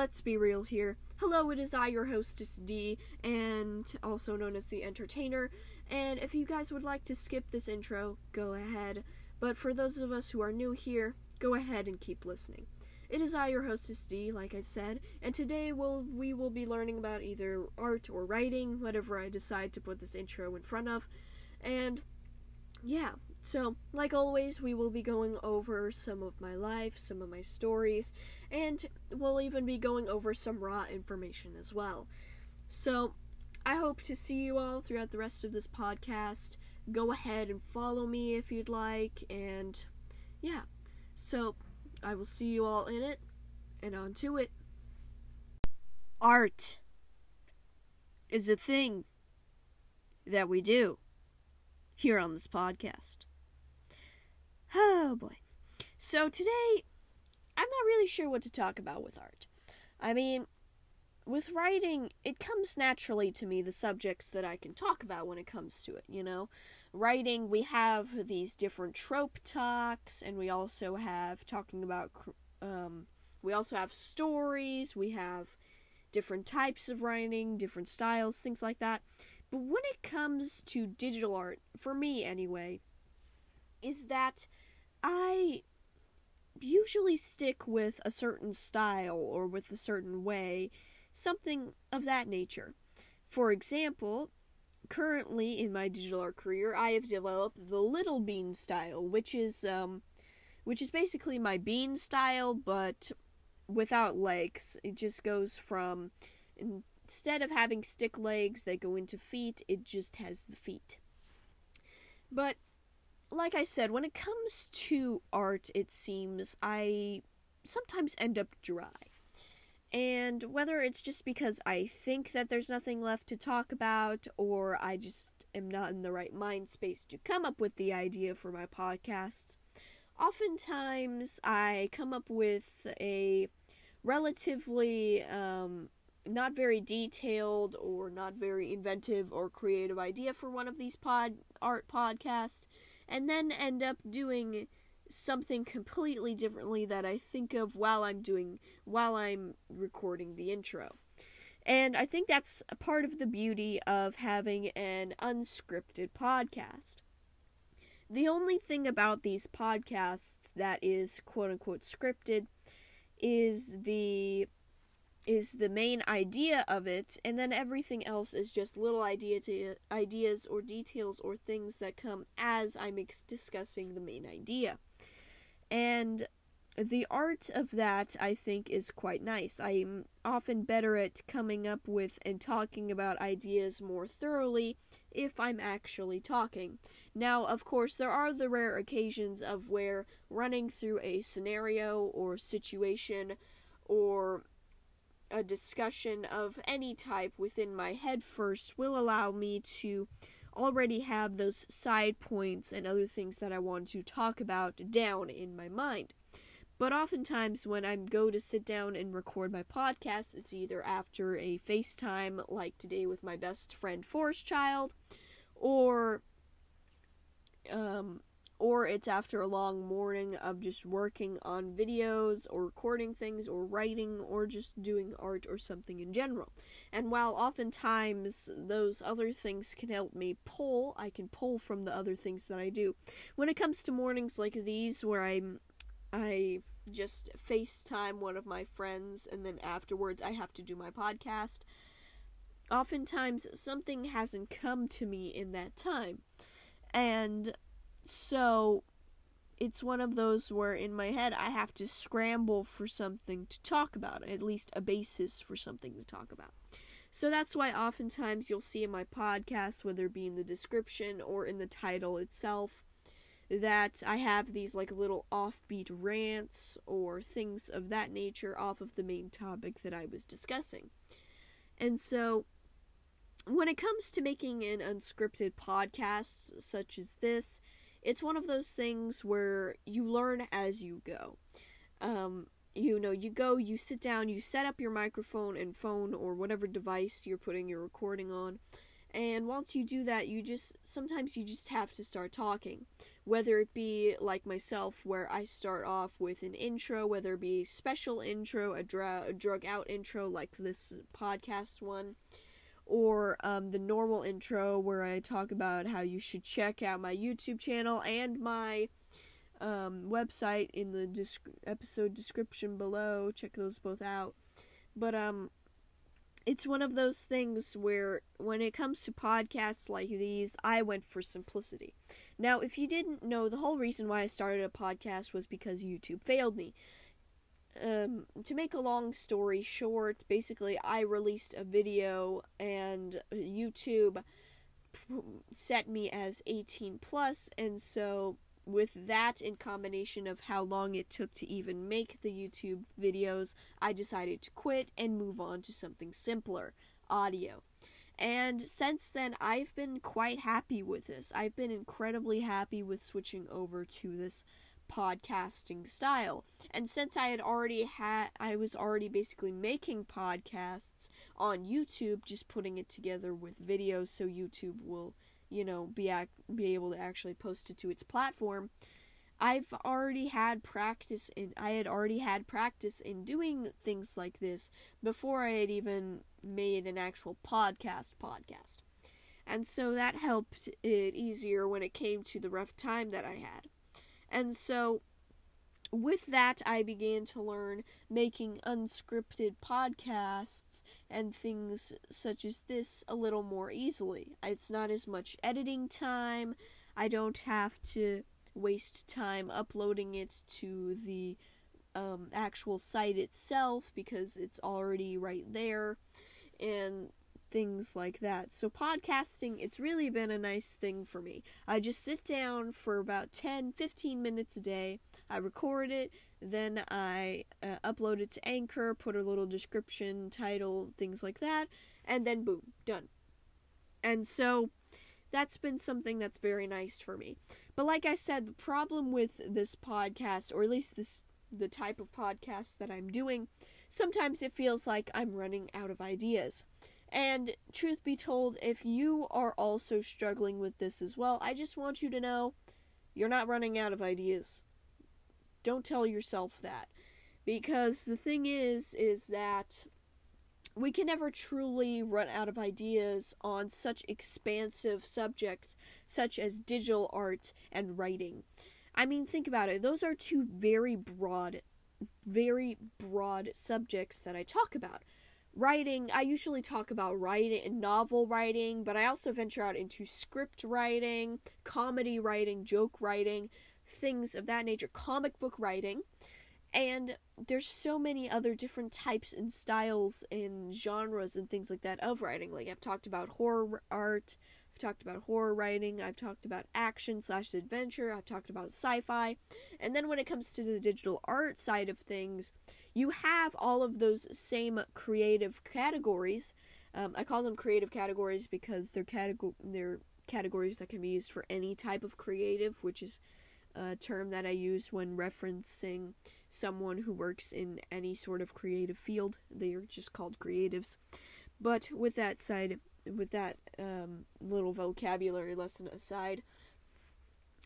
let's be real here. Hello, it is I, your hostess D, and also known as the entertainer. And if you guys would like to skip this intro, go ahead. But for those of us who are new here, go ahead and keep listening. It is I, your hostess D, like I said, and today we'll, we will be learning about either art or writing, whatever I decide to put this intro in front of. And yeah, so like always, we will be going over some of my life, some of my stories, and we'll even be going over some raw information as well. So I hope to see you all throughout the rest of this podcast. Go ahead and follow me if you'd like, and yeah, so I will see you all in it, and on to it. Art is a thing that we do here on this podcast. Oh boy. So today, I'm not really sure what to talk about with art. I mean, with writing, it comes naturally to me the subjects that I can talk about when it comes to it, you know? Writing, we have these different trope talks, and we also have talking about, um, we also have stories, we have different types of writing, different styles, things like that. But when it comes to digital art, for me anyway, is that I usually stick with a certain style or with a certain way, something of that nature. For example, currently in my digital art career, I have developed the little bean style, which is um which is basically my bean style but without legs. It just goes from instead of having stick legs that go into feet, it just has the feet. But like I said, when it comes to art, it seems I sometimes end up dry. And whether it's just because I think that there's nothing left to talk about, or I just am not in the right mind space to come up with the idea for my podcast, oftentimes I come up with a relatively um, not very detailed or not very inventive or creative idea for one of these pod art podcasts and then end up doing something completely differently that I think of while I'm doing while I'm recording the intro. And I think that's a part of the beauty of having an unscripted podcast. The only thing about these podcasts that is quote unquote scripted is the is the main idea of it and then everything else is just little idea to ideas or details or things that come as I'm ex- discussing the main idea. And the art of that I think is quite nice. I'm often better at coming up with and talking about ideas more thoroughly if I'm actually talking. Now, of course, there are the rare occasions of where running through a scenario or situation or a discussion of any type within my head first will allow me to already have those side points and other things that I want to talk about down in my mind. But oftentimes, when I go to sit down and record my podcast, it's either after a FaceTime, like today with my best friend Forest Child, or um, or it's after a long morning of just working on videos or recording things or writing or just doing art or something in general. And while oftentimes those other things can help me pull, I can pull from the other things that I do. When it comes to mornings like these where I'm I just FaceTime one of my friends and then afterwards I have to do my podcast. Oftentimes something hasn't come to me in that time. And so it's one of those where in my head I have to scramble for something to talk about, at least a basis for something to talk about. So that's why oftentimes you'll see in my podcast, whether it be in the description or in the title itself, that I have these like little offbeat rants or things of that nature off of the main topic that I was discussing. And so when it comes to making an unscripted podcast such as this, it's one of those things where you learn as you go. Um, you know, you go, you sit down, you set up your microphone and phone or whatever device you're putting your recording on. And once you do that, you just sometimes you just have to start talking. whether it be like myself, where I start off with an intro, whether it be a special intro, a, dra- a drug out intro like this podcast one, or um, the normal intro where I talk about how you should check out my YouTube channel and my um, website in the episode description below. Check those both out. But um, it's one of those things where when it comes to podcasts like these, I went for simplicity. Now, if you didn't know, the whole reason why I started a podcast was because YouTube failed me um, to make a long story short, basically, I released a video and YouTube set me as 18 plus, and so with that in combination of how long it took to even make the YouTube videos, I decided to quit and move on to something simpler audio. And since then, I've been quite happy with this. I've been incredibly happy with switching over to this podcasting style. And since I had already had, I was already basically making podcasts on YouTube, just putting it together with videos so YouTube will, you know, be ac- be able to actually post it to its platform. I've already had practice in I had already had practice in doing things like this before I had even made an actual podcast podcast. And so that helped it easier when it came to the rough time that I had. And so with that, I began to learn making unscripted podcasts and things such as this a little more easily. It's not as much editing time. I don't have to waste time uploading it to the um, actual site itself because it's already right there. And things like that. So podcasting, it's really been a nice thing for me. I just sit down for about 10, 15 minutes a day. I record it, then I uh, upload it to Anchor, put a little description, title, things like that, and then boom, done. And so that's been something that's very nice for me. But like I said, the problem with this podcast, or at least this the type of podcast that I'm doing, sometimes it feels like I'm running out of ideas. And truth be told, if you are also struggling with this as well, I just want you to know you're not running out of ideas. Don't tell yourself that. Because the thing is, is that we can never truly run out of ideas on such expansive subjects such as digital art and writing. I mean, think about it. Those are two very broad, very broad subjects that I talk about writing, I usually talk about writing, and novel writing, but I also venture out into script writing, comedy writing, joke writing, things of that nature, comic book writing. And there's so many other different types and styles and genres and things like that of writing. Like I've talked about horror art, talked about horror writing, I've talked about action slash adventure, I've talked about sci-fi. And then when it comes to the digital art side of things, you have all of those same creative categories. Um, I call them creative categories because they're category they're categories that can be used for any type of creative, which is a term that I use when referencing someone who works in any sort of creative field. They are just called creatives. But with that side, with that um, little vocabulary lesson aside,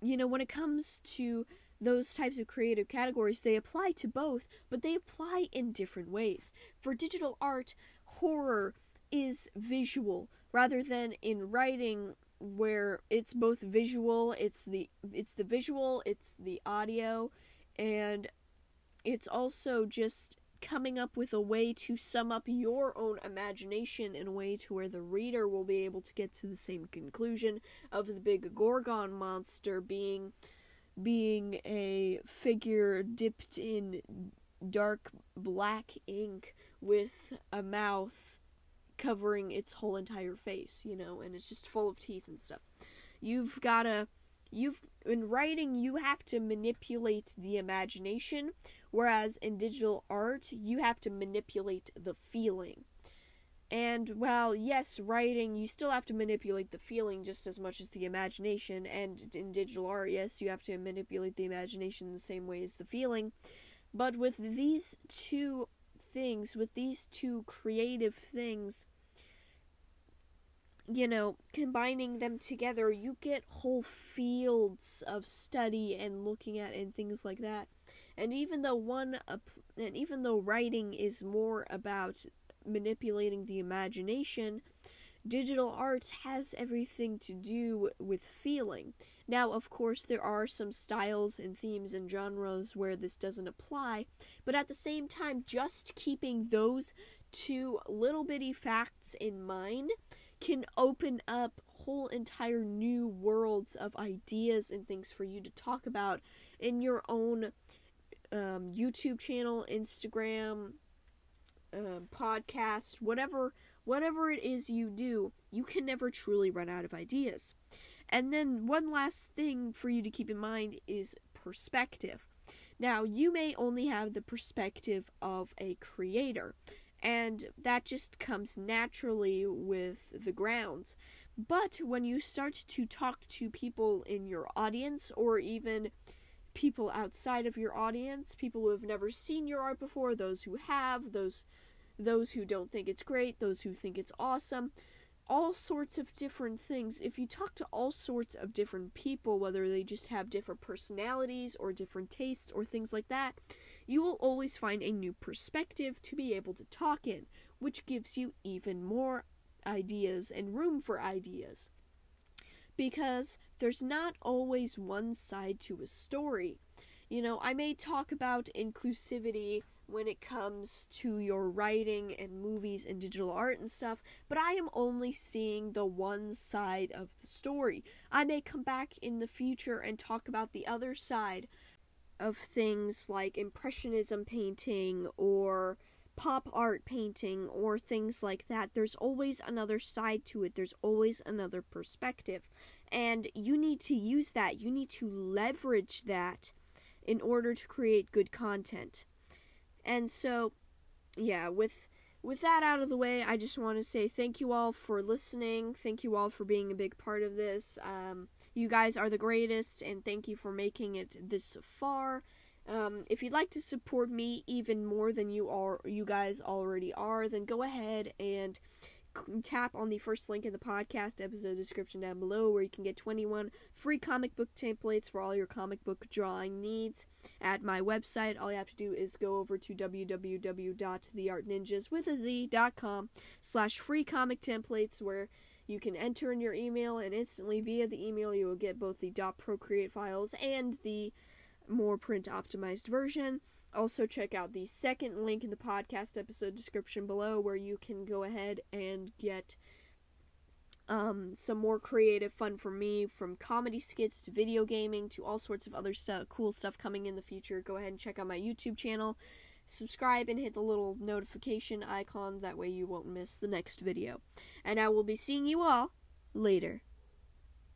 you know, when it comes to those types of creative categories, they apply to both, but they apply in different ways. For digital art, horror is visual rather than in writing where it's both visual, it's the it's the visual, it's the audio, and it's also just coming up with a way to sum up your own imagination in a way to where the reader will be able to get to the same conclusion of the big gorgon monster being being a figure dipped in dark black ink with a mouth covering its whole entire face, you know, and it's just full of teeth and stuff. You've got to you've in writing you have to manipulate the imagination whereas in digital art you have to manipulate the feeling and while, yes, writing, you still have to manipulate the feeling just as much as the imagination. And in digital art, yes, you have to manipulate the imagination the same way as the feeling. But with these two things, with these two creative things, you know, combining them together, you get whole fields of study and looking at and things like that. And even though one, and even though writing is more about manipulating the imagination, digital art has everything to do with feeling. Now, of course, there are some styles and themes and genres where this doesn't apply, but at the same time, just keeping those two little bitty facts in mind can open up whole entire new worlds of ideas and things for you to talk about in your own um, YouTube channel, Instagram, uh, podcast, whatever whatever it is you do, you can never truly run out of ideas. And then one last thing for you to keep in mind is perspective. Now, you may only have the perspective of a creator, and that just comes naturally with the grounds. But when you start to talk to people in your audience, or even people outside of your audience, people who have never seen your art before, those who have, those those who don't think it's great, those who think it's awesome, all sorts of different things. If you talk to all sorts of different people, whether they just have different personalities or different tastes or things like that, you will always find a new perspective to be able to talk in, which gives you even more ideas and room for ideas. Because there's not always one side to a story. You know, I may talk about inclusivity when it comes to your writing and movies and digital art and stuff, but I am only seeing the one side of the story. I may come back in the future and talk about the other side of things like impressionism painting or pop art painting or things like that. There's always another side to it. There's always another perspective. And you need to use that. You need to leverage that in order to create good content. And so, yeah, with with that out of the way, I just want to say thank you all for listening. Thank you all for being a big part of this. Um, you guys are the greatest, and thank you for making it this far. Um, if you'd like to support me even more than you are, you guys already are, then go ahead and tap on the first link in the podcast episode description down below where you can get 21 free comic book templates for all your comic book drawing needs at my website all you have to do is go over to www.theartninjas with a z.com slash free comic templates where you can enter in your email and instantly via the email you will get both the .procreate files and the more print optimized version also, check out the second link in the podcast episode description below where you can go ahead and get um, some more creative fun from me from comedy skits to video gaming to all sorts of other stuff, cool stuff coming in the future. Go ahead and check out my YouTube channel. Subscribe and hit the little notification icon. That way you won't miss the next video. And I will be seeing you all later.